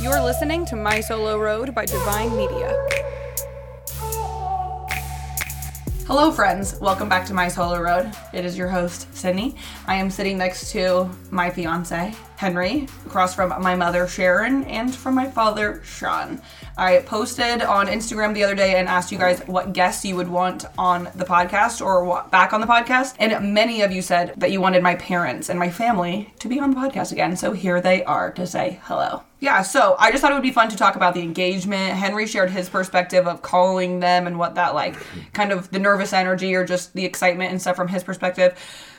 You're listening to My Solo Road by Divine Media. Hello, friends. Welcome back to My Solo Road. It is your host, Sydney. I am sitting next to my fiance, Henry, across from my mother, Sharon, and from my father, Sean. I posted on Instagram the other day and asked you guys what guests you would want on the podcast or back on the podcast. And many of you said that you wanted my parents and my family to be on the podcast again. So here they are to say hello. Yeah, so I just thought it would be fun to talk about the engagement. Henry shared his perspective of calling them and what that like, kind of the nervous energy or just the excitement and stuff from his perspective.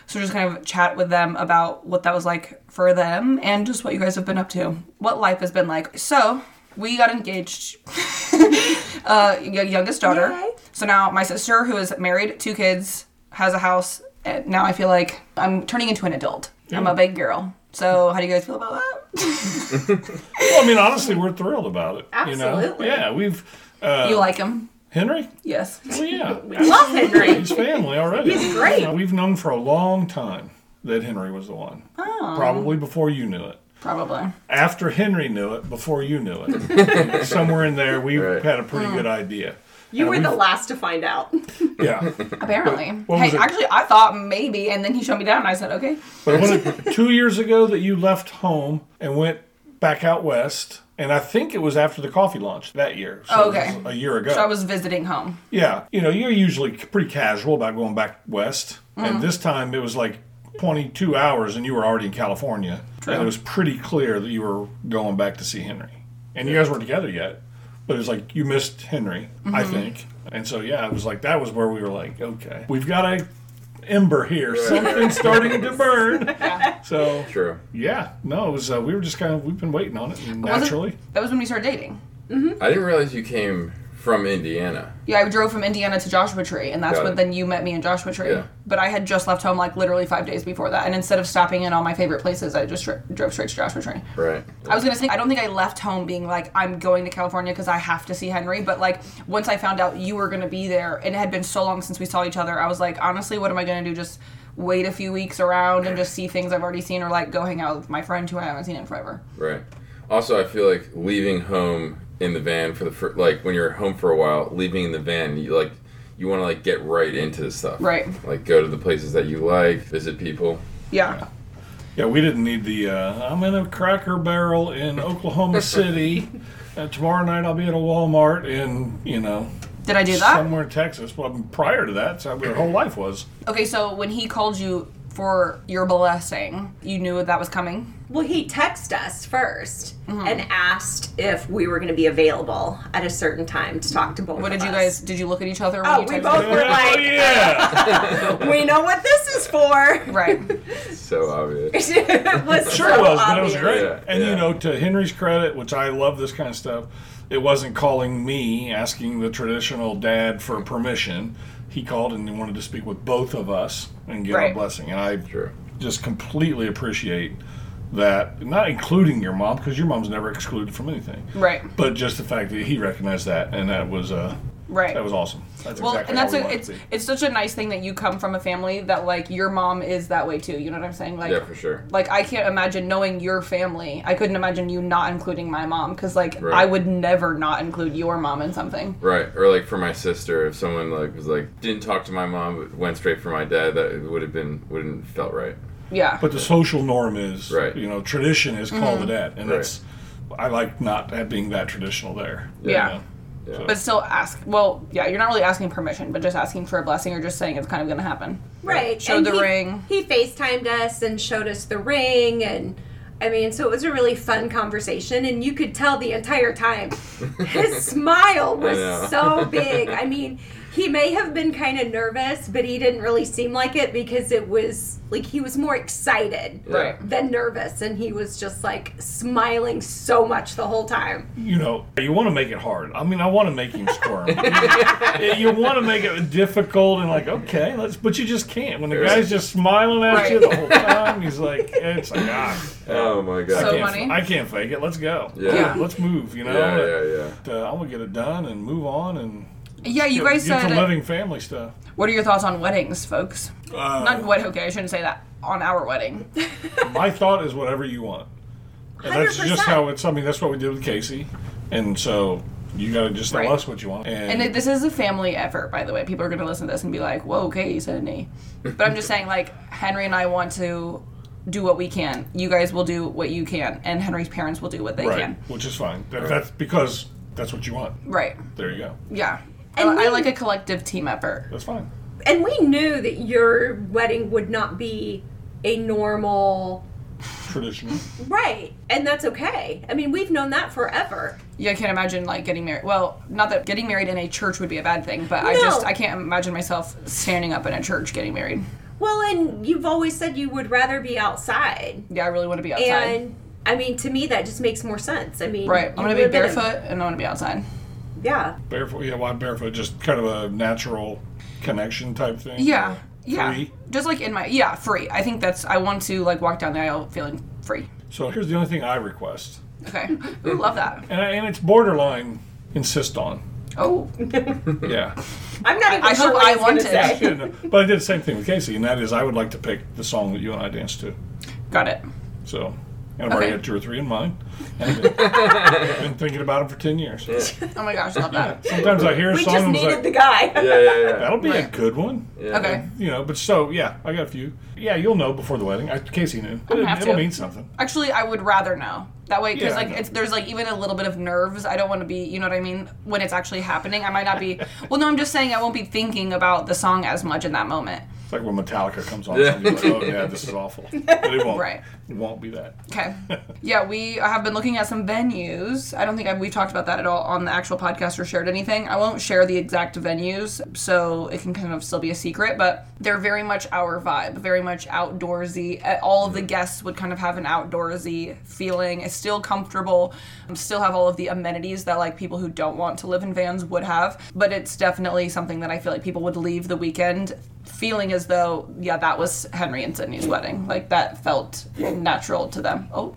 So just kind of chat with them about what that was like for them and just what you guys have been up to, what life has been like. So we got engaged. uh, youngest daughter. Yay. So now my sister, who is married, two kids, has a house. And now I feel like I'm turning into an adult. I'm a big girl. So how do you guys feel about that? Well, I mean, honestly, we're thrilled about it. You know? Absolutely. Yeah, we've. Uh, you like him? Henry? Yes. Well, yeah. Love Henry. He's family already. He's great. You know, we've known for a long time that Henry was the one. Oh. Probably before you knew it. Probably. After Henry knew it, before you knew it. Somewhere in there, we Right. had a pretty Hmm. good idea. You And were the last to find out. Yeah. Apparently. what hey, actually, I thought maybe, and then he showed me down, and I said, okay. But was it two years ago that you left home and went back out west? And I think it was after the coffee launch that year. So okay. A year ago. So I was visiting home. Yeah, you know, you're usually pretty casual about going back west, Mm-hmm. and this time it was like 22 hours, and you were already in California, and it was pretty clear that you were going back to see Henry, and you guys weren't together yet, but it was like you missed Henry, I Mm-hmm. think, and so yeah, it was like that was where we were like, okay, we've got a ember here, something's starting to burn, so True. yeah, no, it was uh, we were just kind of we've been waiting on it, it- naturally, That was when we started dating. I didn't realize you came from Indiana. Yeah, I drove from Indiana to Joshua Tree, and that's Got when it. then you met me in Joshua Tree. Yeah. But I had just left home like literally five days before that, and instead of stopping in all my favorite places, I just dr- drove straight to Joshua Tree. Right. I was gonna say I don't think I left home being like I'm going to California because I have to see Henry, but like once I found out you were gonna be there, and it had been so long since we saw each other, I was like, honestly, what am I gonna do? Just wait a few weeks around and just see things I've already seen, or like go hang out with my friend who I haven't seen in forever. Right. Also, I feel like leaving home in the van for the fir- like when you're home for a while, leaving in the van, you like you want to like get right into the stuff. Right. Like go to the places that you like, visit people. Yeah. Yeah, we didn't need the. Uh, I'm in a Cracker Barrel in Oklahoma City. Uh, tomorrow night I'll be at a Walmart in you know Did I do that? somewhere in Texas. Well, prior to that, so your whole life was. Okay, so when he called you for your blessing, you knew that was coming. Well, he texted us 1st Mm-hmm. and asked if we were going to be available at a certain time to talk to both What of did you us. guys? Did you look at each other? When Oh, you we texted both me? were oh like, yeah, we know what this is for. Right. So obvious. it was sure so it was, but it was great. Yeah, and yeah. you know, to Henry's credit, which I love this kind of stuff, it wasn't calling me asking the traditional dad for permission. He called and he wanted to speak with both of us and get our Right. blessing, and I True. just completely appreciate that. Not including your mom, because your mom's never excluded from anything. Right. But just the fact that he recognized that, and that was uh, Right. that was awesome. That's Well, exactly and that's how we a, it's it to be. it's such a nice thing that you come from a family that like your mom is that way too. You know what I'm saying? Like Yeah, for sure. like I can't imagine knowing your family. I couldn't imagine you not including my mom because like Right. I would never not include your mom in something. Right. Or like for my sister, if someone like was like didn't talk to my mom but went straight for my dad, that would have been wouldn't felt right. Yeah. But the social norm is, Right. you know, tradition is call Mm-hmm. the dad, and Right. that's I like not being that traditional there. you Yeah. know. Yeah. but still ask. Well, yeah, you're not really asking permission, but just asking for a blessing or just saying it's kind of going to happen. Right. Showed and the he, ring. He FaceTimed us and showed us the ring and I mean, so it was a really fun conversation and you could tell the entire time his smile was so big. I mean, he may have been kind of nervous, but he didn't really seem like it because it was like he was more excited Right. than nervous and he was just like smiling so much the whole time. You know, you want to make it hard. I mean, I want to make him squirm. you want to make it difficult and like, okay, let's, but you just can't. When the guy's just smiling at you the whole time, he's like, it's like, ah, Oh my god. So I can't, funny. I can't fake it. Let's go. Yeah. Yeah. Let's move. You know, yeah, yeah, yeah. Uh, I'm gonna get it done and move on and Yeah, you guys get said. to living family stuff. What are your thoughts on weddings, folks? Uh, Not what? Okay, I shouldn't say that. On our wedding. my thought is whatever you want. And that's just 100%. how it's. I mean, that's what we did with Casey, and so you got to just tell Right. us what you want. And, And it, this is a family effort, by the way. People are going to listen to this and be like, "Whoa, okay, Sydney." But I'm just saying, like, Henry and I want to do what we can. You guys will do what you can, and Henry's parents will do what they right, can. which is fine. That, That's because that's what you want. Right. There you go. Yeah. And I, I like a collective team effort. That's fine. And we knew that your wedding would not be a normal. tradition. Right. And that's okay. I mean, we've known that forever. Yeah, I can't imagine like getting married. Well, not that getting married in a church would be a bad thing, but I just I can't imagine myself standing up in a church getting married. Well, and you've always said you would rather be outside. Yeah, I really want to be outside. And I mean, to me, that just makes more sense. I mean, right. I'm gonna be live in a- barefoot and I want to be outside. Yeah. Barefoot. Yeah, why barefoot? Just kind of a natural connection type thing. Yeah. Yeah. Free. Just like in my yeah, free. I think that's I want to like walk down the aisle feeling free. So here's the only thing I request, Okay. we love that. and, I, and it's borderline insist on. Oh. Yeah. I'm not even I sure hope what I he's gonna say. Yeah, no, but I did the same thing with Casey, and that is I would like to pick the song that you and I danced to. Got it. So, and I've already Okay. had two or three in mind. And I've been thinking about them for 10 years. Oh my gosh, love that. Sometimes I hear a We song just and I'm needed like, the guy. Yeah, yeah, yeah. that'll be a good one. yeah. Okay. You know, but so, yeah, I got a few. Yeah, you'll know before the wedding. I, Casey knew. I'm It, have it'll to. mean something. Actually, I would rather know. That way, because Yeah, I like know. it's there's like even a little bit of nerves. I don't want to be, you know what I mean, when it's actually happening. I might not be. Well, no, I'm just saying I won't be thinking about the song as much in that moment. It's like when Metallica comes on. Yeah. and you're like, oh, yeah, this is awful. But it won't. Right. It won't be that. Okay. Yeah, we have been looking at some venues. I don't think I've, we've talked about that at all on the actual podcast or shared anything. I won't share the exact venues, so it can kind of still be a secret, but they're very much our vibe, very much outdoorsy. Uh, All of the guests would kind of have an outdoorsy feeling. It's still comfortable, um, still have all of the amenities that like people who don't want to live in vans would have, but it's definitely something that I feel like people would leave the weekend feeling as though, yeah, that was Henry and Sydney's wedding. Like that felt natural to them. Oh,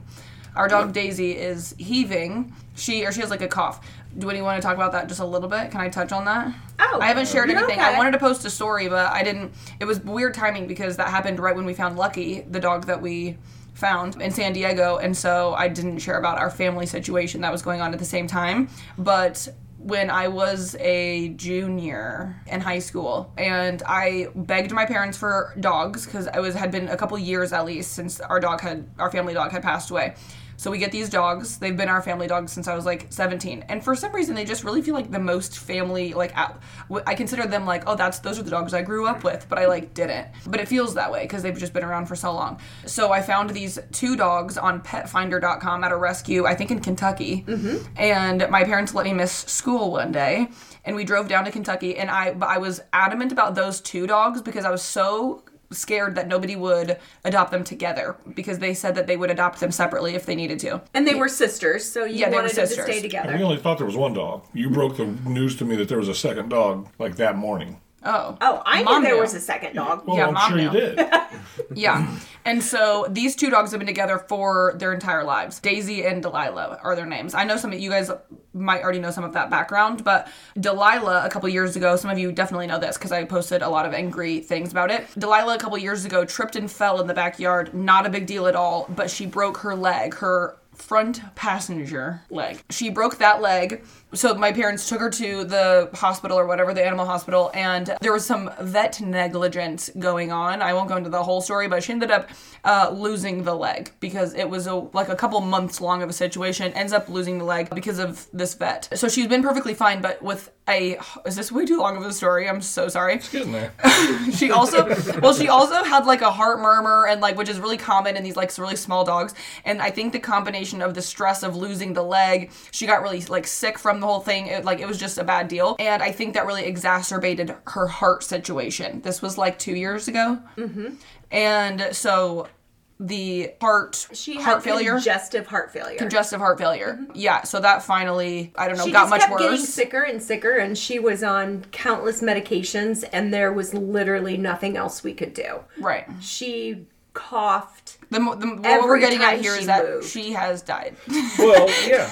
our dog Daisy is heaving. She or she has like a cough. Do any want to talk about that just a little bit? Can I touch on that? Oh, I haven't shared anything. okay. I wanted to post a story, but I didn't. It was weird timing because that happened right when we found Lucky, the dog that we found in San Diego, and so I didn't share about our family situation that was going on at the same time. But when I was a junior in high school, and I begged my parents for dogs because I was had been a couple years at least since our dog had our family dog had passed away. So we get these dogs. They've been our family dogs since I was like 17, and for some reason they just really feel like the most family. Like out, I consider them like, oh, that's those are the dogs I grew up with, but I like didn't. But it feels that way because they've just been around for so long. So I found these two dogs on PetFinder.com at a rescue, I think in Kentucky, mm-hmm. and my parents let me miss school one day, and we drove down to Kentucky, and I I was adamant about those two dogs because I was so scared that nobody would adopt them together because they said that they would adopt them separately if they needed to. And they were sisters, so you Yeah, they were wanted them to sisters. stay We together. only thought there was one dog. You broke the news to me that there was a second dog like that morning. Oh. Oh, I Mom knew there knew. was a second dog. Well, Yeah, I'm Mom sure you did. Yeah. And so these two dogs have been together for their entire lives. Daisy and Delilah are their names. I know some of you guys might already know some of that background, but Delilah, a couple years ago, some of you definitely know this because I posted a lot of angry things about it. Delilah, a couple years ago, tripped and fell in the backyard. Not a big deal at all, but she broke her leg, her front passenger leg. She broke that leg. So my parents took her to the hospital or whatever, the animal hospital, and there was some vet negligence going on. I won't go into the whole story, but she ended up uh, losing the leg because it was a, like a couple months long of a situation. Ends up losing the leg because of this vet. So she's been perfectly fine, but with a is this way too long of a story? I'm so sorry Getting there. she also well she also had like a heart murmur and like which is really common in these like really small dogs and i think the combination of the stress of losing the leg she got really like sick from the whole thing it, like it was just a bad deal. And i think that really exacerbated her heart situation. This was like two years ago. Mm-hmm. and so the heart She had heart failure. congestive heart failure. congestive heart failure. Yeah so that finally i don't know she got much kept worse. getting sicker and sicker, and she was on countless medications, and there was literally nothing else we could do. right. She coughed The, the, what Every we're getting at time here she is that moved. she has died. Well, yeah.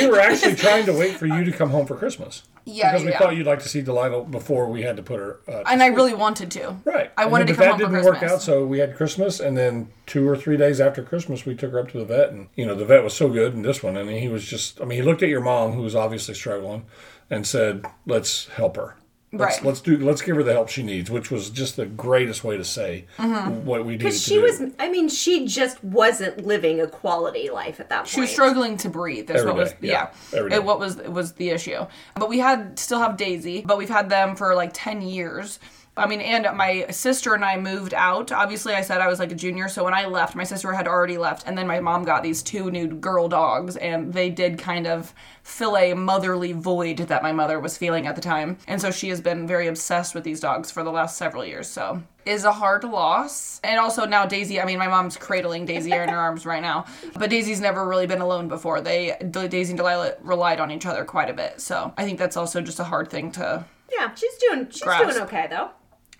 We were actually trying to wait for you to come home for Christmas. Yeah, Because we yeah. thought you'd like to see Delilah before we had to put her. Uh, to and I really wanted to. Right. I And wanted then- to but come that home for didn't work out, so we had Christmas, and then two or three days after Christmas, we took her up to the vet, and you know the vet was so good in this one, and he was just, I mean, he looked at your mom, who was obviously struggling, and said, "Let's help her." Let's, Right. let's do. Let's give her the help she needs, which was just the greatest way to say Mm-hmm. what we needed Because to she do. was, I mean, she just wasn't living a quality life at that point. She was struggling to breathe. Is Every what was yeah. yeah. Every day. It, what was it was the issue. But we had still have Daisy, but we've had them for like ten years. I mean, and my sister and I moved out. Obviously, I said I was like a junior, so when I left, my sister had already left, and then my mom got these two new girl dogs, and they did kind of fill a motherly void that my mother was feeling at the time. And so she has been very obsessed with these dogs for the last several years. So is a hard loss. And also now Daisy, I mean my mom's cradling Daisy in her arms right now. But Daisy's never really been alone before. They Daisy and Delilah relied on each other quite a bit. So I think that's also just a hard thing to Yeah, she's doing, she's Grasp. doing okay though.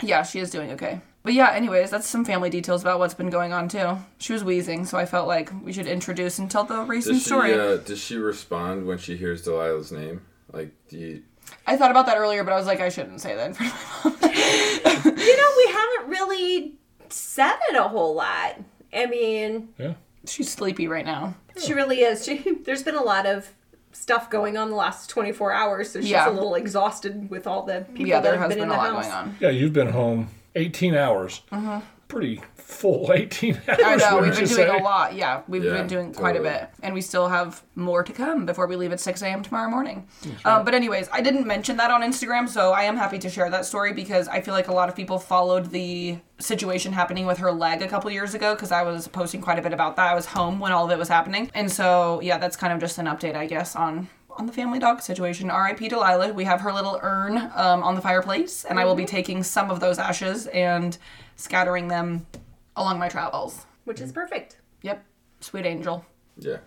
Yeah, she is doing okay. But yeah, anyways, that's some family details about what's been going on too. She was wheezing, so I felt like we should introduce and tell the recent Does she story. uh, does she respond when she hears Delilah's name? Like, do you? I thought about that earlier, but I was like, I shouldn't say that in front of my mom. You know, we haven't really said it a whole lot. I mean, yeah. She's sleepy right now. she really is. She, there's been a lot of stuff going on the last 24 hours, so she's Yeah. a little exhausted with all the people Yeah, that there have has been been in a the lot house. going on. Yeah, you've been home 18 hours. Mm-hmm. Pretty full 18 hours. I know, we've been doing say? a lot. Yeah, we've Yeah, been doing quite a bit. And we still have more to come before we leave at 6 a.m. tomorrow morning. Um, but, anyways, I didn't mention that on Instagram, so I am happy to share that story because I feel like a lot of people followed the situation happening with her leg a couple years ago because I was posting quite a bit about that. I was home when all of it was happening. And so, yeah, that's kind of just an update, I guess, on. On the family dog situation, R.I.P. Delilah. We have her little urn um, on the fireplace, and I will be taking some of those ashes and scattering them along my travels. Which is perfect. Yep, sweet angel. Yeah.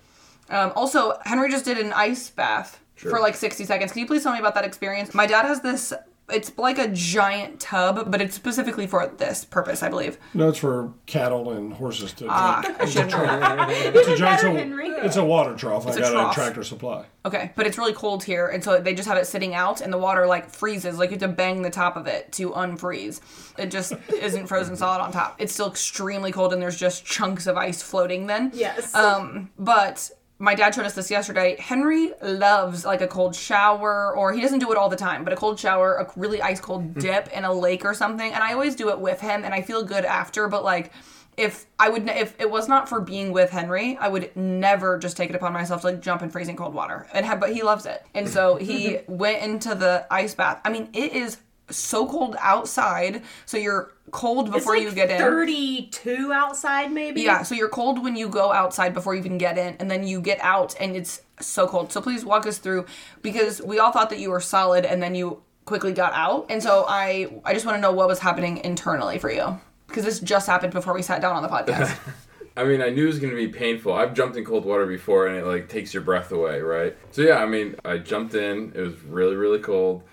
Um, also, Henry just did an ice bath Sure. for like 60 seconds. Can you please tell me about that experience? My dad has this, it's like a giant tub, but it's specifically for this purpose, I believe. No, it's for cattle and horses to Ah, drink. I should know. It's a, giant, better, Henry. it's a water trough. I a got it trough. at Tractor Supply. Okay, but it's really cold here, and so they just have it sitting out, and the water like freezes. Like you have to bang the top of it to unfreeze. It just isn't frozen solid on top. It's still extremely cold, and there's just chunks of ice floating. Then Yes. Um, but my dad showed us this yesterday. Henry loves like a cold shower, or he doesn't do it all the time, but a cold shower, a really ice cold mm. dip in a lake or something. And I always do it with him, and I feel good after. But like, if I would, if it was not for being with Henry, I would never just take it upon myself to like jump in freezing cold water. And have, but he loves it, and so he went into the ice bath. I mean, it is so cold outside, so you're cold It's before like you get in. 32 outside, maybe. Yeah, so you're cold when you go outside before you even get in, and then you get out and it's so cold. So please walk us through because we all thought that you were solid and then you quickly got out. And so I I just want to know what was happening internally for you. Because this just happened before we sat down on the podcast. I mean, I knew it was going to be painful. I've jumped in cold water before and it like takes your breath away, right? So yeah, I mean, I jumped in. It was really, really cold.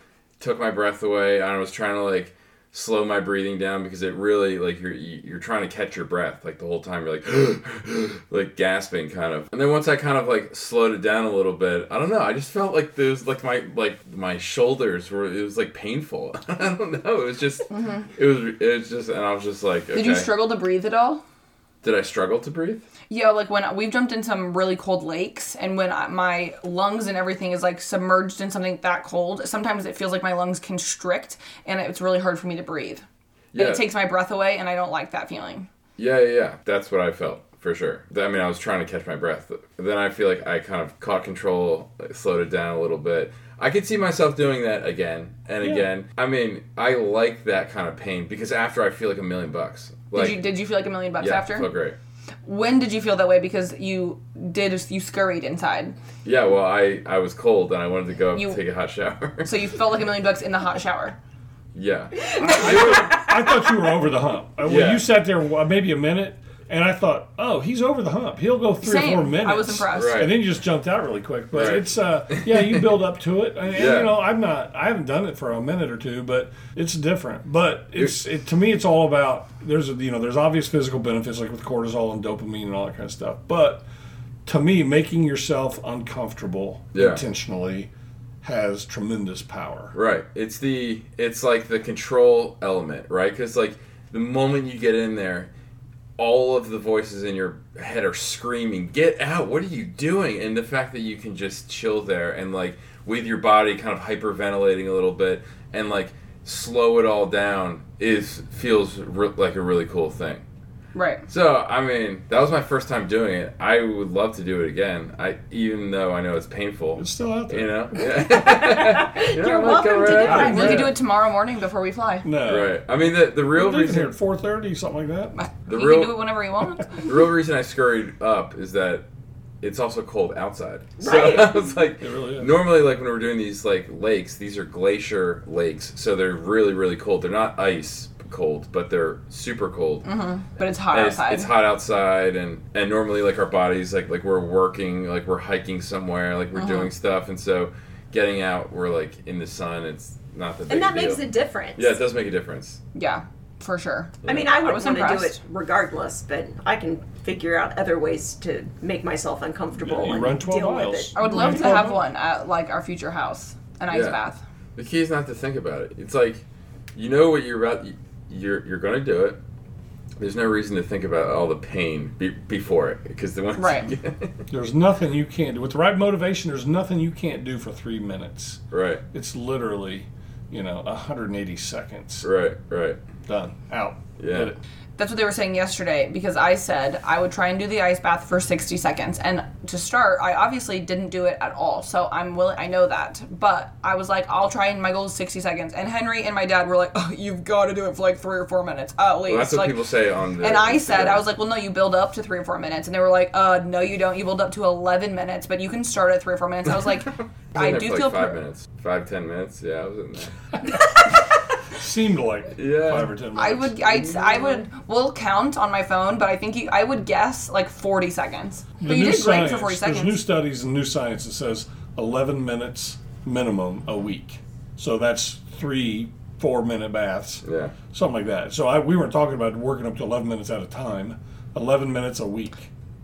Took my breath away. and I was trying to like slow my breathing down because it really like you're you're trying to catch your breath like the whole time. You're like like gasping kind of. And then once I kind of like slowed it down a little bit, I don't know. I just felt like there's like my like my shoulders were it was like painful. I don't know. It was just it was it was just and I was just like okay. Mm-hmm. Did you struggle to breathe at all? Did I struggle to breathe? Yeah, like when we've jumped in some really cold lakes, and when I, my lungs and everything is like submerged in something that cold, sometimes it feels like my lungs constrict, and it's really hard for me to breathe. And Yeah. It takes my breath away, and I don't like that feeling. Yeah, yeah, yeah. That's what I felt for sure. I mean, I was trying to catch my breath. Then I feel like I kind of caught control, like, slowed it down a little bit. I could see myself doing that again and again. I mean, I like that kind of pain because after I feel like a million bucks. Like, did you did you feel like a million bucks yeah, after? feel great. When did you feel that way? Because you did you scurried inside, Yeah, well, I I was cold and I wanted to go You- take a hot shower. so you felt like a million bucks in the hot shower. yeah, I thought you were over the hump. Uh, When Yeah. you sat there uh, maybe a minute And I thought, oh, he's over the hump. He'll go three or four minutes. I was impressed. Right. And then you just jumped out really quick. But Right. it's uh yeah, you build up to it. And, and, Yeah. you know, I'm not I haven't done it for a minute or two, but it's different. But it's it, to me it's all about there's a, you know, there's obvious physical benefits like with cortisol and dopamine and all that kind of stuff. But to me, making yourself uncomfortable Yeah. intentionally has tremendous power. Right. It's the it's like the control element, right? Because like the moment you get in there, all of the voices in your head are screaming, "Get out! What are you doing?" And the fact that you can just chill there and like with your body kind of hyperventilating a little bit and like slow it all down is feels re- like a really cool thing. Right. So I mean, that was my first time doing it. I would love to do it again. I even though I know it's painful. It's still out there. You know, yeah. You know, You're I might welcome to do out. it. We could do it tomorrow morning before we fly. No. Right. I mean, the the real We're here reason at four thirty, something like that. the you real can do it whenever you want. the real reason I scurried up is that it's also cold outside. So Right. I was like, It really is. normally, like when we're doing these like lakes, these are glacier lakes, so they're really really cold. They're not ice cold, but they're super cold. But it's hot And outside. it's hot outside, and and normally like our bodies like like we're working, like we're hiking somewhere, like we're Uh-huh. doing stuff, and so getting out, we're like in the sun. It's not the And that deal. makes a difference. yeah, it does make a difference. Yeah, for sure. I mean, I would was want to do it regardless, but I can figure out other ways to make myself uncomfortable You and run 12 deal miles. with it. I would love to Right. have one at like our future house, an ice Yeah. bath. The key is not to think about it. It's like you know what you're about. You're you're going to do it. There's no reason to think about all the pain be, before it because the once you Right. get- There's nothing you can't do. With the right motivation, there's nothing you can't do for three minutes. right, It's literally, you know, 180 seconds. right, right. Done. Out. Yeah. That's what they were saying yesterday because I said I would try and do the ice bath for 60 seconds. And to start, I obviously didn't do it at all. So I'm willing, I know that. But I was like, I'll try and my goal is 60 seconds. And Henry and my dad were like, oh, you've got to do it for like three or four minutes at least. Well, that's what like, people say on the. and I said, Instagram. I was like, well, no, you build up to three or four minutes. And they were like, uh, no, you don't. You build up to 11 minutes, but you can start at three or four minutes. I was like, I, I do feel like five pr- minutes, five ten minutes. Yeah, I was in there. Seemed like Yeah. five or ten minutes. I would, I'd, I would, we'll count on my phone, but I think you, I would guess like 40 seconds. The But you new did great for science- 40 There's new studies and new science that says 11 minutes minimum a week. So that's three, four minute baths, Yeah, something like that. So I, we weren't talking about working up to 11 minutes at a time. 11 minutes a week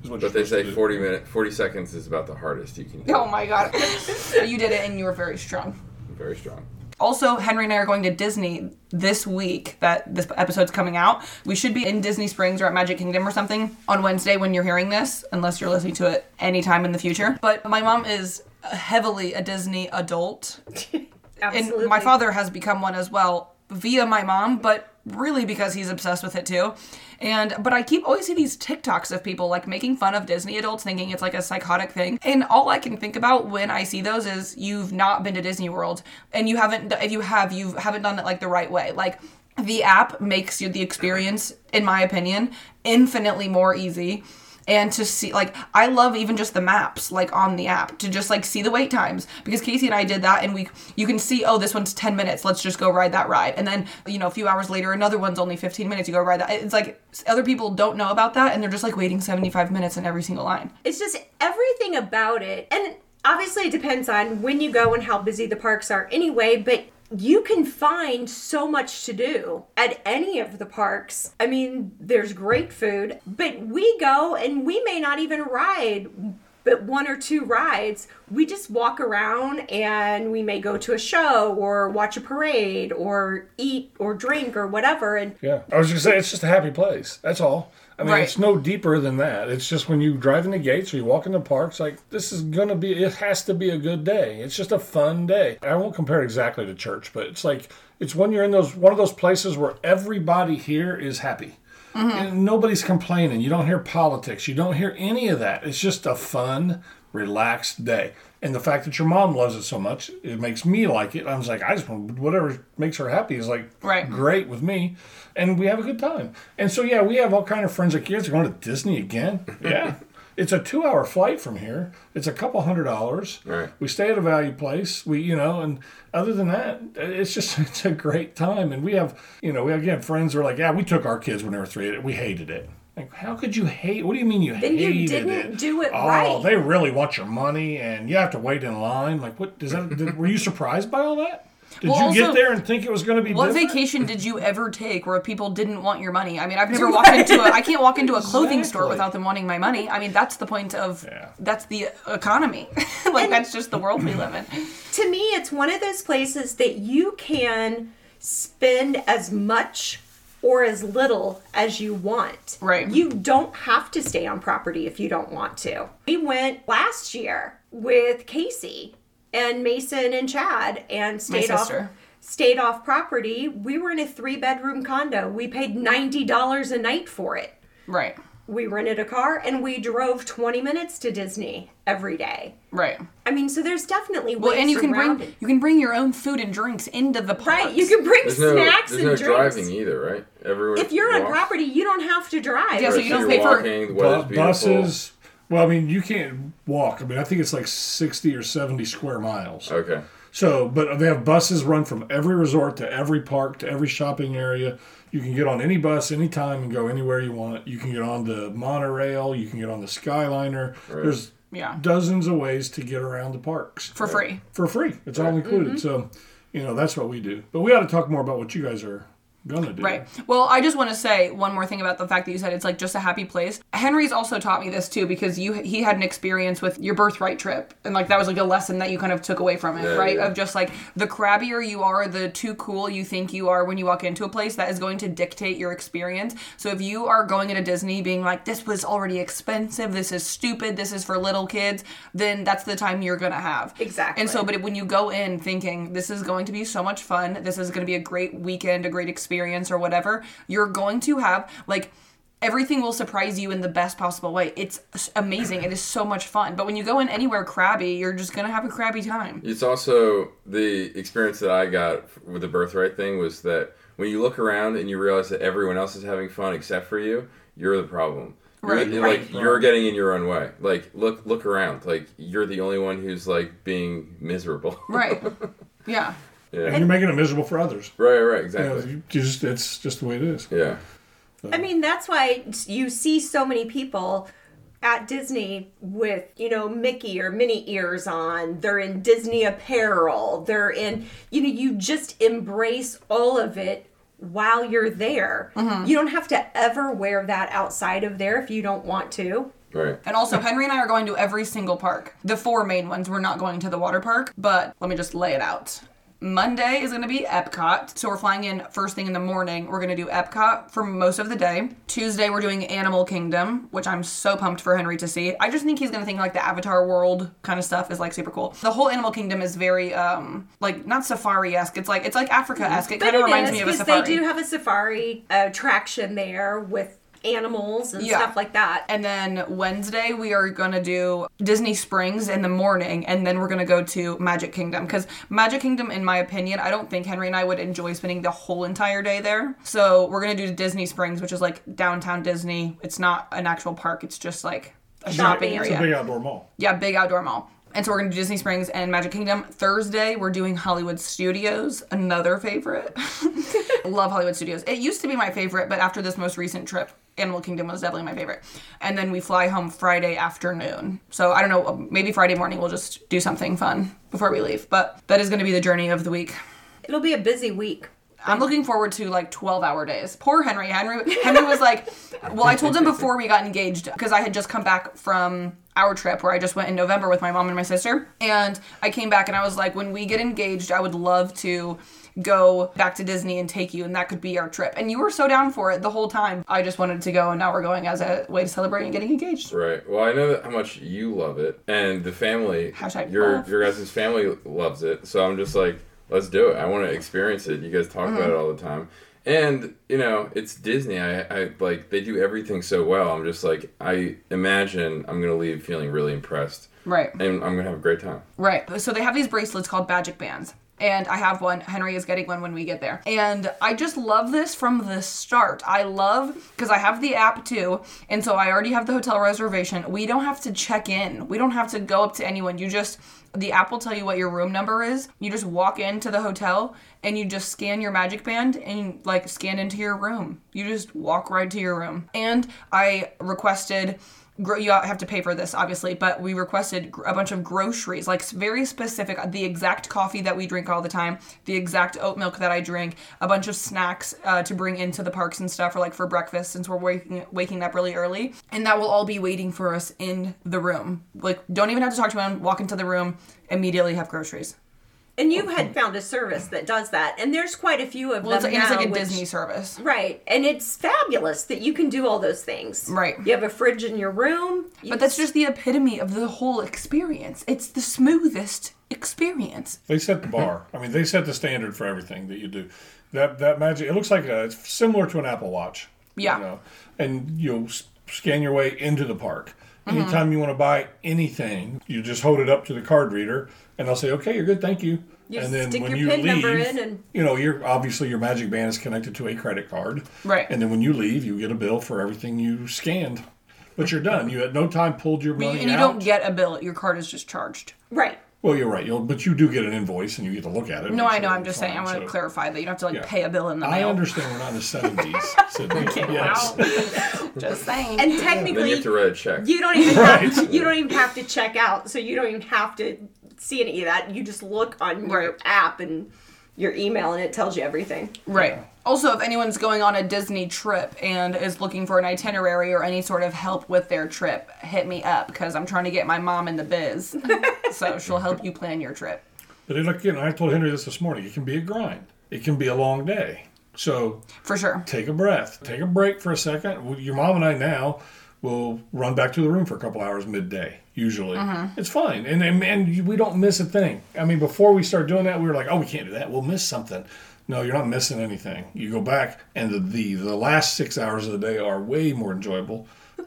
is what but they say forty minute, forty seconds is about the hardest you can. Oh do. Oh my god. you did it and you were very strong. Very strong. Also, Henry and I are going to Disney this week that this episode's coming out. We should be in Disney Springs or at Magic Kingdom or something on Wednesday when you're hearing this, unless you're listening to it anytime in the future. But my mom is heavily a Disney adult. Absolutely. And my father has become one as well via my mom, but really because he's obsessed with it too. And but I keep always see these TikToks of people like making fun of Disney adults thinking it's like a psychotic thing. And all I can think about when I see those is you've not been to Disney World and you haven't if you have you haven't done it like the right way. Like the app makes you the experience in my opinion infinitely more easy and to see like I love even just the maps like on the app to just like see the wait times because Casey and I did that and we you can see oh this one's 10 minutes let's just go ride that ride. And then you know a few hours later another one's only 15 minutes you go ride that. It's like other people don't know about that and they're just like waiting 75 minutes in every single line. It's just everything about it. And obviously it depends on when you go and how busy the parks are anyway but you can find so much to do at any of the parks. I mean, there's great food, but we go and we may not even ride but one or two rides. We just walk around and we may go to a show or watch a parade or eat or drink or whatever and Yeah. I was to say, it's just a happy place. That's all. I mean, Right. it's no deeper than that. It's just when you drive in the gates or you walk in the parks, like, this is to be, it has to be a good day. It's just a fun day. I won't compare it exactly to church, but it's like, it's when you're in those, one of those places where everybody here is happy. Mm-hmm. And nobody's complaining. You don't hear politics. You don't hear any of that. It's just a fun, relaxed day. And the fact that your mom loves it so much, it makes me like it. I was like, I just want whatever makes her happy is like Right. great with me, and we have a good time. And so yeah, we have all kind of friends like you guys are going to Disney again. Yeah, it's a two-hour flight from here. It's a couple hundred dollars. Right. We stay at a value place. We you know, and other than that, it's just it's a great time. And we have you know we again friends who are like, yeah, we took our kids when they were three. We hated it. Like, how could you hate? What do you mean you hated it? Then you didn't it? do it right. oh, right. they really want your money, and you have to wait in line. Like, what does that? did, were you surprised by all that? Did Well, you get there and think it was going to be What different? vacation did you ever take where people didn't want your money? I mean, I've never walked into a I can't walk into a clothing store without them wanting my money. I mean, that's the point of Yeah. that's the economy. like that's just the world we live in. to me, it's one of those places that you can spend as much or as little as you want. Right. You don't have to stay on property if you don't want to. We went last year with Casey and Mason and Chad and stayed off stayed off property. We were in a three bedroom condo. We paid ninety dollars a night for it. Right. We rented a car and we drove 20 minutes to Disney every day. Right. I mean, so there's definitely ways Well, and you can bring it. you can bring your own food and drinks into the parks. Right, you can bring There's no snacks there's and no drinks. driving either, right? Everyone. If you're on property, you don't have to drive. Yeah, so you don't pay for- walking. The Bu- weather's beautiful. buses. Well, I mean, you can't walk. I mean, I think it's like sixty or seventy square miles. Okay. So, but they have buses run from every resort to every park to every shopping area. You can get on any bus anytime and go anywhere you want. You can get on the monorail. You can get on the Skyliner. There's Yeah. dozens of ways to get around the parks For free. for free. It's all included. Mm-hmm. So, you know, that's what we do. But we ought to talk more about what you guys are gonna do. Right. Well, I just want to say one more thing about the fact that you said it's like just a happy place. Henry's also taught me this too because you he had an experience with your birthright trip and like that was like a lesson that you kind of took away from it, Yeah, right? yeah. Of just like the crabbier you are, the too cool you think you are when you walk into a place that is going to dictate your experience. So if you are going into Disney being like this was already expensive, this is stupid, this is for little kids, then that's the time you're going to have. Exactly. And so but when you go in thinking this is going to be so much fun, this is going to be a great weekend, a great experience, or whatever, you're going to have like everything will surprise you in the best possible way. It's amazing. It is so much fun. But when you go in anywhere crabby, you're just going to have a crabby time. It's also the experience that I got with the birthright thing was that when you look around and you realize that everyone else is having fun except for you, you're the problem. You're, Right. you're Right. Like you're getting in your own way. Like look look around. Like you're the only one who's like being miserable. Right. Yeah. And you're making it miserable for others. Right. Right. You know, Exactly. you just it's just the way it is. Yeah. I mean, that's why you see so many people at Disney with, you know, Mickey or Minnie ears on. They're in Disney apparel. They're in, you know, you just embrace all of it while you're there. Mm-hmm. You don't have to ever wear that outside of there if you don't want to. Right. And also, Henry and I are going to every single park. The four main ones. We're not going to the water park, but let me just lay it out. Monday is going to be Epcot. So we're flying in first thing in the morning. We're going to do Epcot for most of the day. Tuesday, we're doing Animal Kingdom, which I'm so pumped for Henry to see. I just think he's going to think like the Avatar world kind of stuff is like super cool. The whole Animal Kingdom is very, um, like, not safari esque. It's like, it's like Africa esque. It kind of reminds is, me of a safari. they do have a safari attraction there with animals and Yeah. stuff like that. And then Wednesday we are gonna do Disney Springs in the morning, and then we're gonna go to Magic Kingdom because Magic Kingdom, in my opinion, I don't think Henry and I would enjoy spending the whole entire day there. So we're gonna do Disney Springs, which is like downtown Disney. It's not an actual park; it's just like a shopping It's It's a area. big outdoor mall. Yeah, big outdoor mall. And so we're gonna do Disney Springs and Magic Kingdom. Thursday we're doing Hollywood Studios, another favorite. Love Hollywood Studios. It used to be my favorite, but after this most recent trip, Animal Kingdom was definitely my favorite. And then we fly home Friday afternoon. So I don't know, uh, maybe Friday morning we'll just do something fun before we leave. But that is gonna be the journey of the week. It'll be a busy week. I'm looking forward to like 12 hour days. Poor Henry. Henry Henry was like, well, I told him before we got engaged because I had just come back from our trip where I just went in November with my mom and my sister. And I came back and I was like, when we get engaged, I would love to go back to Disney and take you and that could be our trip. And you were so down for it the whole time. I just wanted to go and now we're going as a way to celebrate and getting engaged. Right. Well, I know that how much you love it, and the family, Hashtag your love. your guys' family loves it. So I'm just like, let's do it. I want to experience it. You guys talk about it mm-hmm. all the time, and you know, it's Disney. I, I like they do everything so well. I'm just like, I imagine I'm gonna leave feeling really impressed, Right. and I'm gonna have a great time. Right. So they have these bracelets called Magic Bands. And I have one. Henry is getting one when we get there. And I just love this from the start. I love because I have the app too, and so I already have the hotel reservation. We don't have to check in. We don't have to go up to anyone. You just the app will tell you what your room number is. You just walk into the hotel and you just scan your magic band and like scan into your room. You just walk right to your room. And I requested gro- you have to pay for this obviously but we requested a bunch of groceries like very specific the exact coffee that we drink all the time the exact oat milk that i drink a bunch of snacks uh, to bring into the parks and stuff or like for breakfast since we're waking waking up really early and that will all be waiting for us in the room. Like don't even have to talk to anyone walk into the room immediately have groceries And you had found a service that does that, and there's quite a few of well it's them like, and it's now, like a which- disney service Right, and it's fabulous that you can do all those things. Right. You have a fridge in your room. you but that's just the epitome of the whole experience it's the smoothest experience They set the bar. I mean, they set the standard for everything that you do. That that magic. It looks like a, it's similar to an Apple Watch. Yeah. You know, and you s- scan your way into the park. Mm-hmm. Anytime you want to buy anything, you just hold it up to the card reader, and they'll say, "Okay, you're good, thank you." You and then stick when your you PIN leave, number in and- you know, you're obviously your magic band is connected to a credit card, Right. And then when you leave, you get a bill for everything you scanned. But you're done. You at no time pulled your money and you out. don't get a bill your card is just charged right. Well, you're right. You'll, but you do get an invoice and you get to look at it. No, make I know. I'm just it's saying. I fine. want to clarify that you don't have to like yeah. pay a bill in the mail. I understand we're not in the 70s. Sydney. yes. Just saying. And Then you technically, have to write a check. you don't even Right. have, you don't even have to check out, so you don't even have to see any of that. You just look on your Right. app and your email, and it tells you everything. right. Also, if anyone's going on a Disney trip and is looking for an itinerary or any sort of help with their trip, hit me up because I'm trying to get my mom in the biz. so she'll help you plan your trip. But it, again, I told Henry this this morning. It can be a grind. It can be a long day. So For sure. take a breath. Take a break for a second. Your mom and I now will run back to the room for a couple hours midday. Usually, Mm-hmm. it's fine, and, and and we don't miss a thing. I mean, before we start doing that, we were like, "Oh, we can't do that. We'll miss something." No, you're not missing anything. You go back, and the the, the last six hours of the day are way more enjoyable.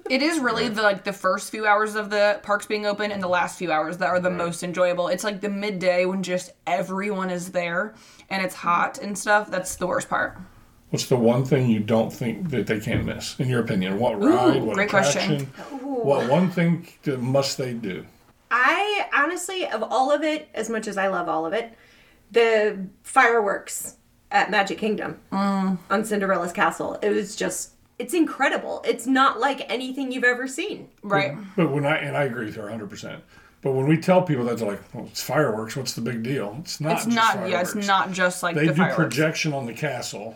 It is really the like the first few hours of the parks being open and the last few hours that are the most enjoyable. It's like the midday when just everyone is there and it's hot and stuff. That's the worst part. What's the one thing you don't think that they can't miss, in your opinion? What ride? what great attraction? question. What one thing that must they do? I honestly, of all of it, as much as I love all of it, the fireworks at Magic Kingdom Mm. on Cinderella's castle, it was just, it's incredible. It's not like anything you've ever seen. Right. But when I and I agree with her 100. percent But when we tell people that, they're like, "Well, it's fireworks. What's the big deal?" It's not. It's just not yeah, it's not just like They the do fireworks. projection on the castle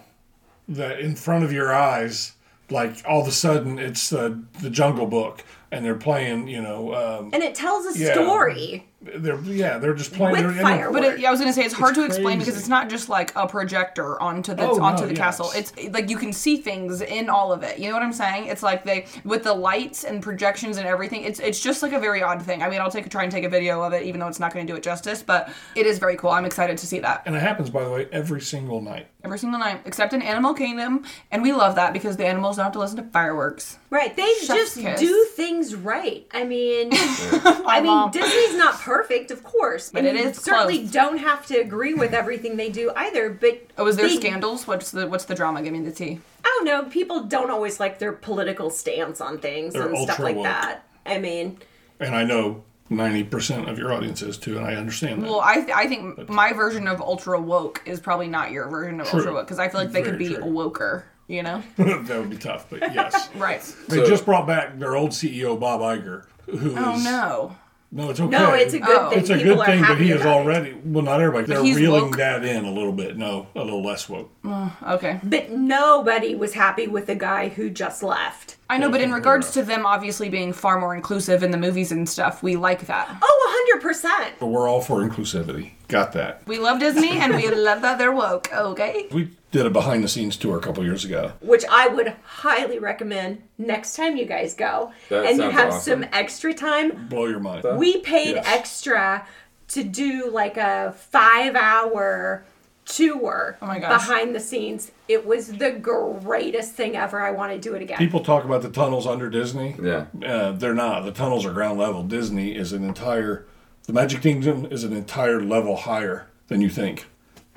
that in front of your eyes, like all of a sudden it's the the Jungle Book, and they're playing. You know, um, And it tells a Yeah. story. They're yeah, they're just playing. With they're- and- But it, yeah, I was gonna say it's hard It's to explain because it's not just like a projector onto the Oh, onto no, the yes. castle. It's like you can see things in all of it. You know what I'm saying? It's like they with the lights and projections and everything. It's it's just like a very odd thing. I mean, I'll take try and take a video of it, even though it's not going to do it justice. But it is very cool. I'm excited to see that And it happens, by the way, every single night. every single night, except in Animal Kingdom, and we love that because the animals don't have to listen to fireworks. Right. They Chef's just kiss. do things right. I mean, I mean, Disney's not perfect, of course. But and it certainly close. don't have to agree with everything they do either. But Oh, is there they- scandals? What's the what's the drama? Give me the tea. I don't know. People don't always like their political stance on things They're and stuff like woke. that. I mean, And I know 90% of your audience is too, and I understand that. Well, I th- I think my version of ultra woke is probably not your version of True. ultra woke because I feel like they could be true. woker. You know? that would be tough, but yes. right. They So- just brought back their old CEO, Bob Iger, who oh, is. Oh no. No, it's okay. no, it's a good Oh. thing. It's a People good thing, but he is about it. already. Well, not everybody. They're he's reeling woke? that in a little bit. No, a little less woke. Mm, okay. But nobody was happy with the guy who just left. I know, but in regards to them obviously being far more inclusive in the movies and stuff, we like that. Oh, 100%. But we're all for inclusivity. Got that. We love Disney and we love that they're woke. Okay. We did a behind the scenes tour a couple years ago. Which I would highly recommend next time you guys go. That and you have awesome. some extra time. Blow your mind. We paid Yes. extra to do like a five hour tour Oh my gosh. behind the scenes. It was the greatest thing ever. I want to do it again. People talk about the tunnels under Disney. Yeah. Uh, they're not. The tunnels are ground level. Disney is an entire. The Magic Kingdom is an entire level higher than you think.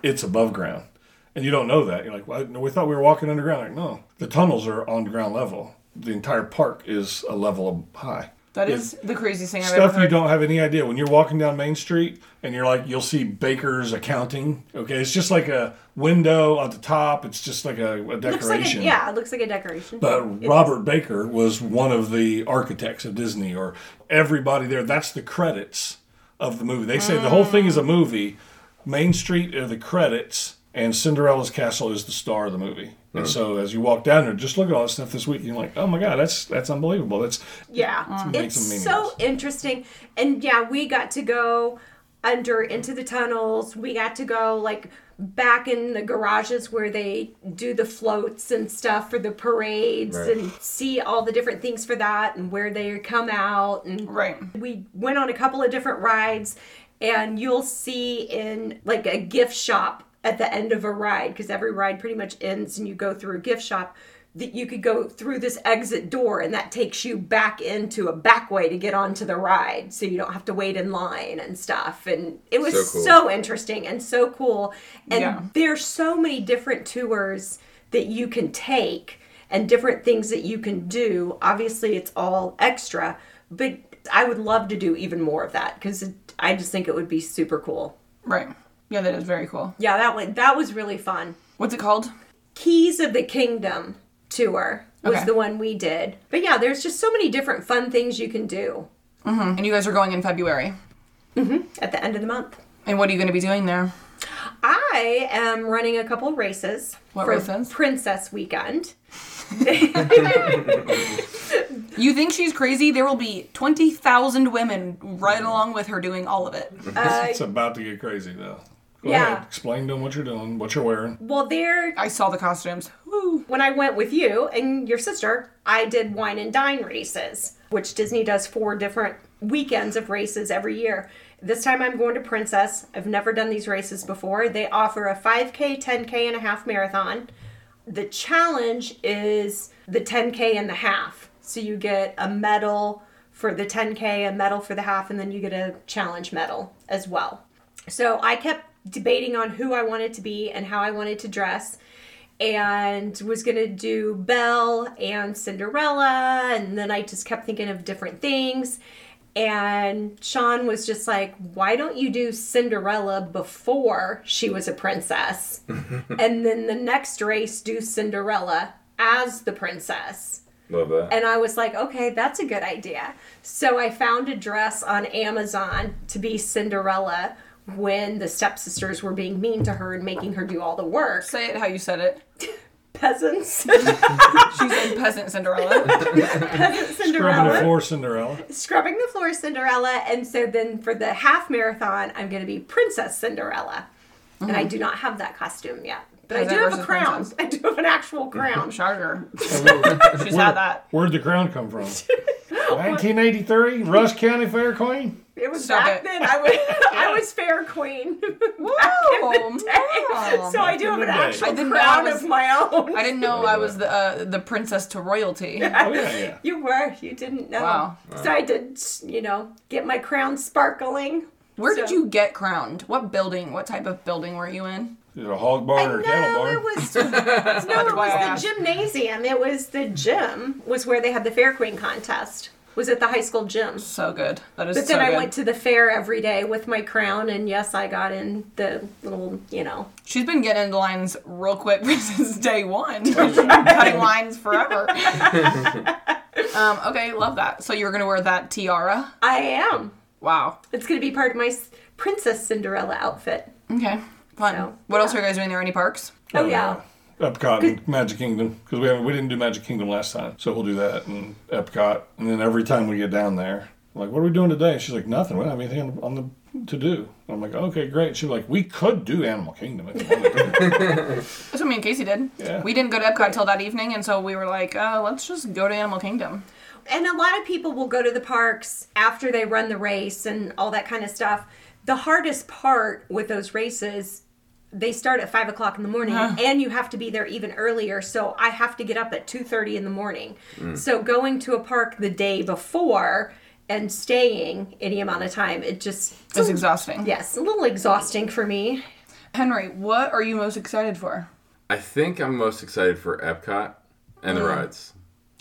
It's above ground. And you don't know that. You're like, well, no, we thought we were walking underground. Like, no, the tunnels are on ground level. The entire park is a level high. That is the craziest thing I've Stuff ever heard. you don't have any idea. When you're walking down Main Street and you're like, you'll see Baker's accounting. Okay, it's just like a window at the top. It's just like a, a looks like a, decoration. yeah, it looks like a decoration. But It Robert Baker was one of the architects of Disney, or everybody there. That's the credits of the movie. They say the whole thing is a movie. Main Street are the credits, and Cinderella's castle is the star of the movie. And hmm. so as you walk down there, just look at all that stuff this week. And you're like, oh my god, that's that's unbelievable. That's Yeah, makes it's them so interesting. And yeah, we got to go under into the tunnels. We got to go like back in the garages where they do the floats and stuff for the parades Right. and see all the different things for that and where they come out and Right. we went on a couple of different rides and you'll see in like a gift shop at the end of a ride because every ride pretty much ends and you go through a gift shop that you could go through this exit door and that takes you back into a back way to get onto the ride so you don't have to wait in line and stuff. And it was So so, interesting and so cool. And Yeah. there's so many different tours that you can take and different things that you can do. Obviously it's all extra but i would love to do even more of that because i just think it would be super cool. Right. Yeah, that is very cool. yeah that was that was really fun What's it called? keys of the kingdom tour was Okay. the one we did but yeah there's just so many different fun things you can do mm-hmm. And you guys are going in February. Mm-hmm. at the end of the month And what are you going to be doing there? I am running a couple races What for races? Princess Weekend. You think she's crazy? There will be 20,000 women right mm. along with her doing all of it. Uh, it's about to get crazy though. Go yeah. ahead, explain to them what you're doing, what you're wearing. Well, there I saw the costumes. Woo. when I went with you and your sister, I did wine and dine races, which Disney does four different weekends of races every year. This time I'm going to Princess. I've never done these races before. They offer a 5K, 10K, and a half marathon. The challenge is the 10K and the half. So you get a medal for the 10K, a medal for the half, and then you get a challenge medal as well. So I kept debating on who I wanted to be and how I wanted to dress and was going to do Belle and Cinderella and then I just kept thinking of different things and Sean was just like why don't you do Cinderella before she was a princess and then the next race do Cinderella as the princess Love that. and I was like, okay, that's a good idea. So I found a dress on Amazon to be Cinderella when the stepsisters were being mean to her and making her do all the work. Say it how you said it. Peasants. She's said peasant Cinderella. Peasant Cinderella. Scrubbing the floor, Cinderella. Scrubbing the floor Cinderella. And so then for the half marathon, I'm going to be Princess Cinderella. And I mm-hmm. do not have that costume yet. But I do have a crown. princess. I do have an actual crown. Shocker. She's had that. Where'd the crown come from? 1983, Rush County Fair Queen. It was Stop back it. then. I was I was fair queen. Whoa, back in the day. Mom. So I do have an day. actual I didn't know I crown was- of my own. I didn't know I was the uh, the princess to royalty. Oh yeah, yeah. You were. You didn't know. Wow. So I did, you know, get my crown sparkling. Where did you get crowned? What building? What type of building were you in? Is it a hog barn or a cattle No, barn? it was no, it was the gymnasium. It was the gym. Was where they had the Fair Queen contest. Was at the high school gym. So good. That is But so then I good. went to the fair every day with my crown, and yes, I got in the little, you know, She's been getting into lines real quick since day one. Cutting lines forever. um, okay, love that. So you're gonna wear that tiara? I am. Wow. It's gonna be part of my Princess Cinderella outfit. Okay. Fun. So, what else are you guys doing there? Any parks? Oh, yeah. Epcot and Magic Kingdom because we haven't, we didn't do Magic Kingdom last time, so we'll do that and Epcot. And then every time we get down there, I'm like, what are we doing today? She's like, nothing. We don't have anything on the, on the to do. I'm like, okay, great. She's like, we could do Animal Kingdom if you. That's what me and Casey did. Yeah. We didn't go to Epcot till that evening, and so we were like, uh, let's just go to Animal Kingdom. And a lot of people will go to the parks after they run the race and all that kind of stuff. The hardest part with those races, they start at five o'clock in the morning, and you have to be there even earlier. So I have to get up at two thirty in the morning. Mm. So going to a park the day before and staying any amount of time. It just It's exhausting. yes, a little exhausting for me. Henry, what are you most excited for? I think I'm most excited for Epcot and the mm. rides.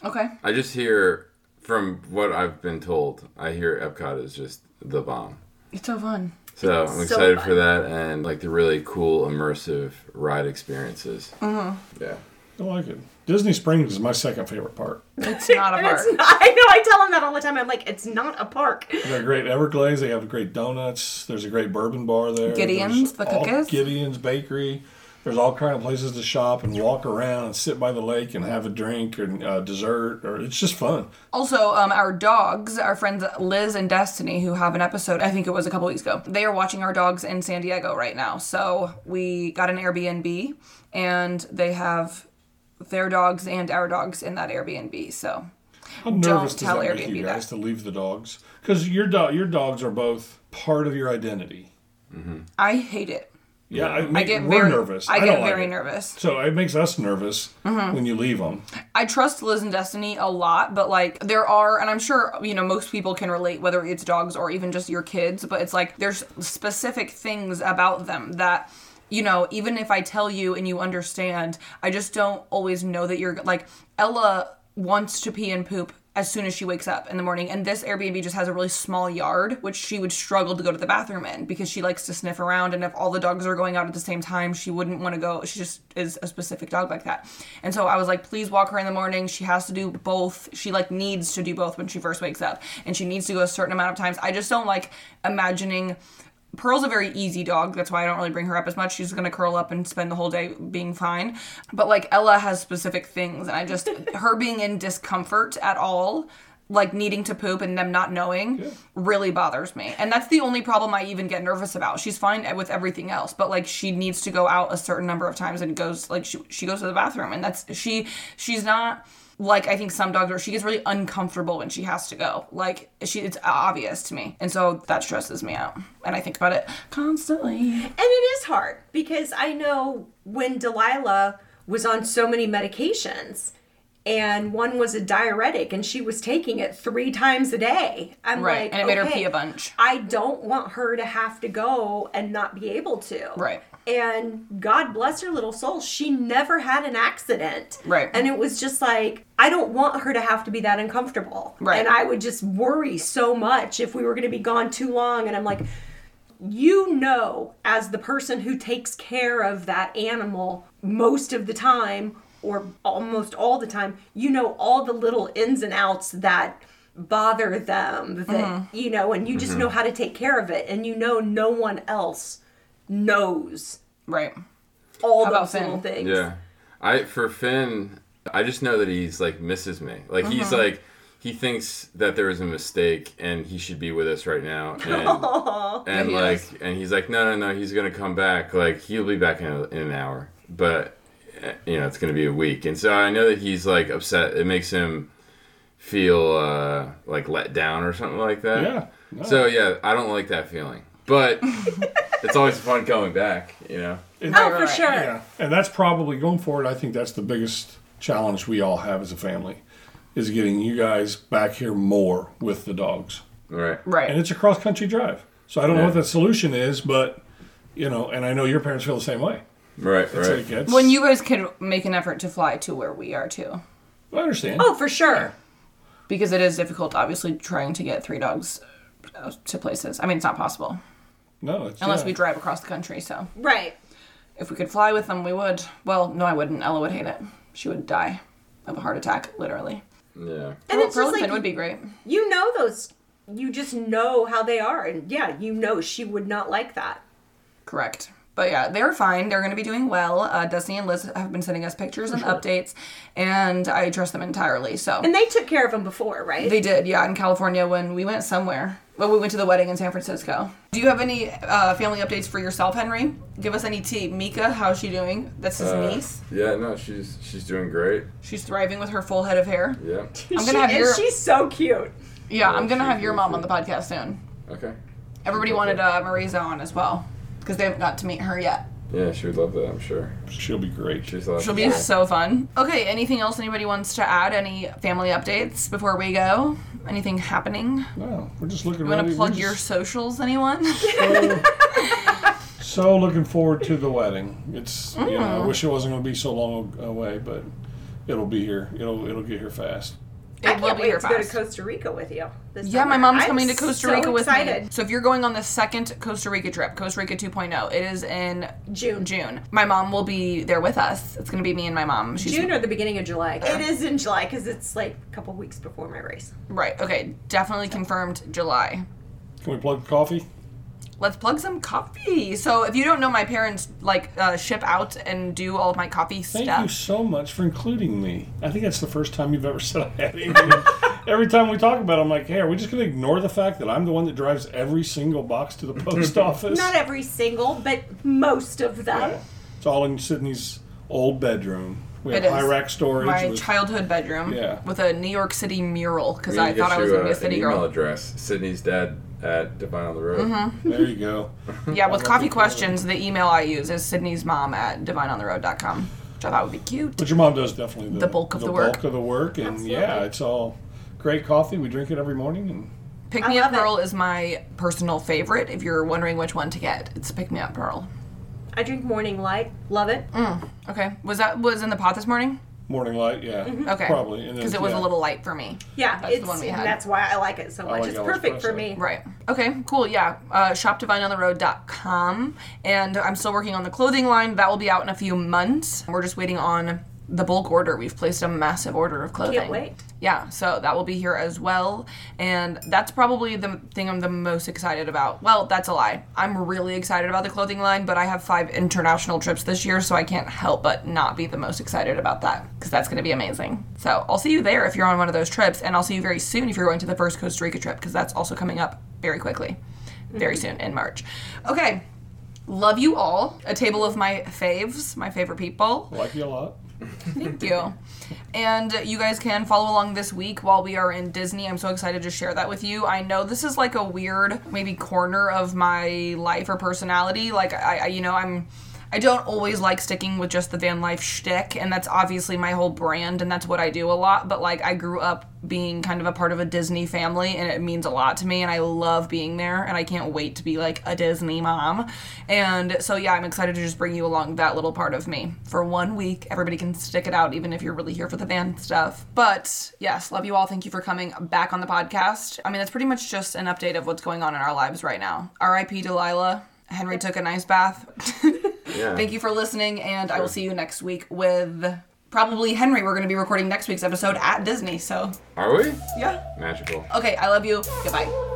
Okay. I just hear from what I've been told. I hear Epcot is just the bomb. It's so fun. So It's I'm so excited fun. for that and like the really cool immersive ride experiences. Mm-hmm. Yeah. I like it. Disney Springs is my second favorite park. It's not a park. It's not, I know. I tell them that all the time. I'm like, it's not a park. They're great Everglades. They have great donuts. There's a great bourbon bar there. Gideon's, There's the cookies? Gideon's Bakery. There's all kind of places to shop and walk around and sit by the lake and have a drink and uh, dessert. Or it's just fun. Also, um, our dogs, our friends Liz and Destiny, who have an episode, I think it was a couple weeks ago, they are watching our dogs in San Diego right now. So we got an Airbnb and they have their dogs and our dogs in that Airbnb. So How nervous does tell that make Airbnb you that. to leave the dogs? Because your dog, your dogs are both part of your identity. I hate it. Yeah, I, I get we're very nervous. I don't get very it. nervous. So it makes us nervous Mm-hmm. when you leave them. I trust Liz and Destiny a lot, but like there are, and I'm sure you know most people can relate, whether it's dogs or even just your kids. But it's like there's specific things about them that you know, even if I tell you and you understand, I just don't always know that you're like Ella wants to pee and poop as soon as she wakes up in the morning. And this Airbnb just has a really small yard which she would struggle to go to the bathroom in because she likes to sniff around. And if all the dogs are going out at the same time she wouldn't want to go she just is a specific dog like that. And so I was like please walk her in the morning. She has to do both. She like needs to do both when she first wakes up. And she needs to go a certain amount of times. I just don't like imagining Pearl's a very easy dog. That's why I don't really bring her up as much. She's gonna curl up and spend the whole day being fine. But like Ella has specific things, and I just her being in discomfort at all, like needing to poop and them not knowing, really bothers me. And that's the only problem I even get nervous about. She's fine with everything else, but like she needs to go out a certain number of times and goes like she she goes to the bathroom, and that's she she's not like I think some dogs where she gets really uncomfortable when she has to go. Like she it's obvious to me. And so that stresses me out. And I think about it constantly. And it is hard because I know when Delilah was on so many medications and one was a diuretic and she was taking it three times a day. I'm Right. like, and it made her pee a bunch. I don't want her to have to go and not be able to. Right. And God bless her little soul, she never had an accident. Right. And it was just like, I don't want her to have to be that uncomfortable. Right. And I would just worry so much if we were going to be gone too long. And I'm like, you know, as the person who takes care of that animal most of the time, or almost all the time, you know all the little ins and outs that bother them, that, Mm-hmm. you know, and you just know how to take care of it. And you know, no one else knows Right. all How about those little things. Yeah. I for Finn, I just know that he's like misses me. Like he's Mm-hmm. like he thinks that there is a mistake and he should be with us right now. And, and he like is. and he's like no no no he's gonna come back like he'll be back in, a, in an hour but uh, you know it's gonna be a week and so I know that he's like upset it makes him feel uh, like let down or something like that Yeah. No. so yeah I don't like that feeling but it's always fun coming back you know It- Oh, for right. sure. Yeah, and that's probably going forward. I think that's the biggest challenge we all have as a family, is getting you guys back here more with the dogs. right Right. And it's a cross country drive, so I don't know what Yeah. the solution is, but you know, and I know your parents feel the same way. right It's right like, it's- when you guys could make an effort to fly to where we are too. I understand. Oh, for sure. Because it is difficult, obviously, trying to get three dogs uh, to places. I mean, it's not possible no, it's unless yeah. we drive across the country. So Right. if we could fly with them, we would. Well, no, I wouldn't. Ella would hate it. She would die of a heart attack, literally. yeah And it's Pearl just and Finn like would be great. you know those you just know how they are and yeah you know she would not like that Correct. But yeah, they're fine. They're going to be doing well. Uh, Destiny and Liz have been sending us pictures and updates, and I trust them entirely. So and they took care of them before right they did, yeah, in California when we went somewhere. Well, we went to the wedding in San Francisco. Do you have any uh, family updates for yourself, Henry? Give us any tea. Mika, how's she doing? That's his Uh, niece. yeah no she's she's doing great She's thriving with her full head of hair. yeah I'm gonna have and your she's so cute yeah. I'm gonna have your really mom on the podcast soon. okay Everybody Okay. wanted uh, Marisa on as well because they haven't got to meet her yet. Yeah, she would love that. I'm sure. She'll be great. She's like, She'll be so fun. Okay, anything else anybody wants to add? Any family updates before we go? Anything happening? No, we're just looking. You want to plug We're your just socials, anyone? so, so looking forward to the wedding. It's you know I Mm. wish it wasn't going to be so long away, but it'll be here. It'll it'll get here fast. I It will can't wait here to go to. Costa Rica with you. This Yeah, my mom's I'm coming to Costa so Rica with excited. me. So if you're going on the second Costa Rica trip, Costa Rica 2.0, it is in June. June. My mom will be there with us. It's going to be me and my mom. She's June or the beginning of July. It is in July because it's like a couple weeks before my race. right. Okay, definitely confirmed July. Can we plug coffee? Let's plug some coffee. So if you don't know, my parents like uh, ship out and do all of my coffee Thank stuff. you so much for including me. I think that's the first time you've ever said I had anything. every time we talk about it, I'm like, hey, are we just going to ignore the fact that I'm the one that drives every single box to the post office? Not every single, but most of them. Yeah. It's all in Sydney's old bedroom. We have It is. high rack storage. my with- childhood bedroom Yeah. with a New York City mural because I need to thought I was you, going to be a uh, city an email address. Sydney's dad at Divine on the Road. Mm-hmm. there you go. Yeah, with coffee questions, the email I use is Sydney's mom at divineontheroad.com, which I thought would be cute. But your mom does definitely the, The bulk of the work. bulk of the work, and Absolutely. yeah, it's all great coffee. We drink it every morning, and Pick I Me Up it. Pearl is my personal favorite. If you're wondering which one to get, it's Pick Me Up Pearl. I drink morning light. Love it. Okay, was that was in the pot this morning? Morning light, yeah, Mm-hmm. Okay, probably, because it was yeah. a little light for me. Yeah, That's the one we had. that's why I like it so much. like it's yellow perfect for me. Right. Okay, cool. Yeah. Uh, shopdivineontheroad.com. And I'm still working on the clothing line. That will be out in a few months. We're just waiting on the bulk order. We've placed a massive order of clothing. Can't wait. Yeah, so that will be here as well. And that's probably the thing I'm the most excited about. Well, that's a lie. I'm really excited about the clothing line, but I have five international trips this year, so I can't help but not be the most excited about that because that's going to be amazing. So I'll see you there if you're on one of those trips, and I'll see you very soon if you're going to the first Costa Rica trip because that's also coming up very quickly, very mm-hmm. soon in March. Okay. Love you all. A table of my faves, my favorite people. like you a lot. Thank you. And you guys can follow along this week while we are in Disney. I'm so excited to share that with you. I know this is like a weird, maybe corner of my life or personality. Like I, I you know, I'm. I don't always like sticking with just the van life shtick, and that's obviously my whole brand, and that's what I do a lot. But like, I grew up being kind of a part of a Disney family, and it means a lot to me, and I love being there, and I can't wait to be like a Disney mom. And so, yeah, I'm excited to just bring you along that little part of me for one week. Everybody can stick it out, even if you're really here for the van stuff. But yes, love you all. Thank you for coming back on the podcast. I mean, that's pretty much just an update of what's going on in our lives right now. R.I.P. Delilah. Henry took a nice bath. Yeah. Thank you for listening, and I will see you next week with probably Henry. We're going to be recording next week's episode at Disney. So, Are we? yeah. Magical. Okay, I love you. Goodbye.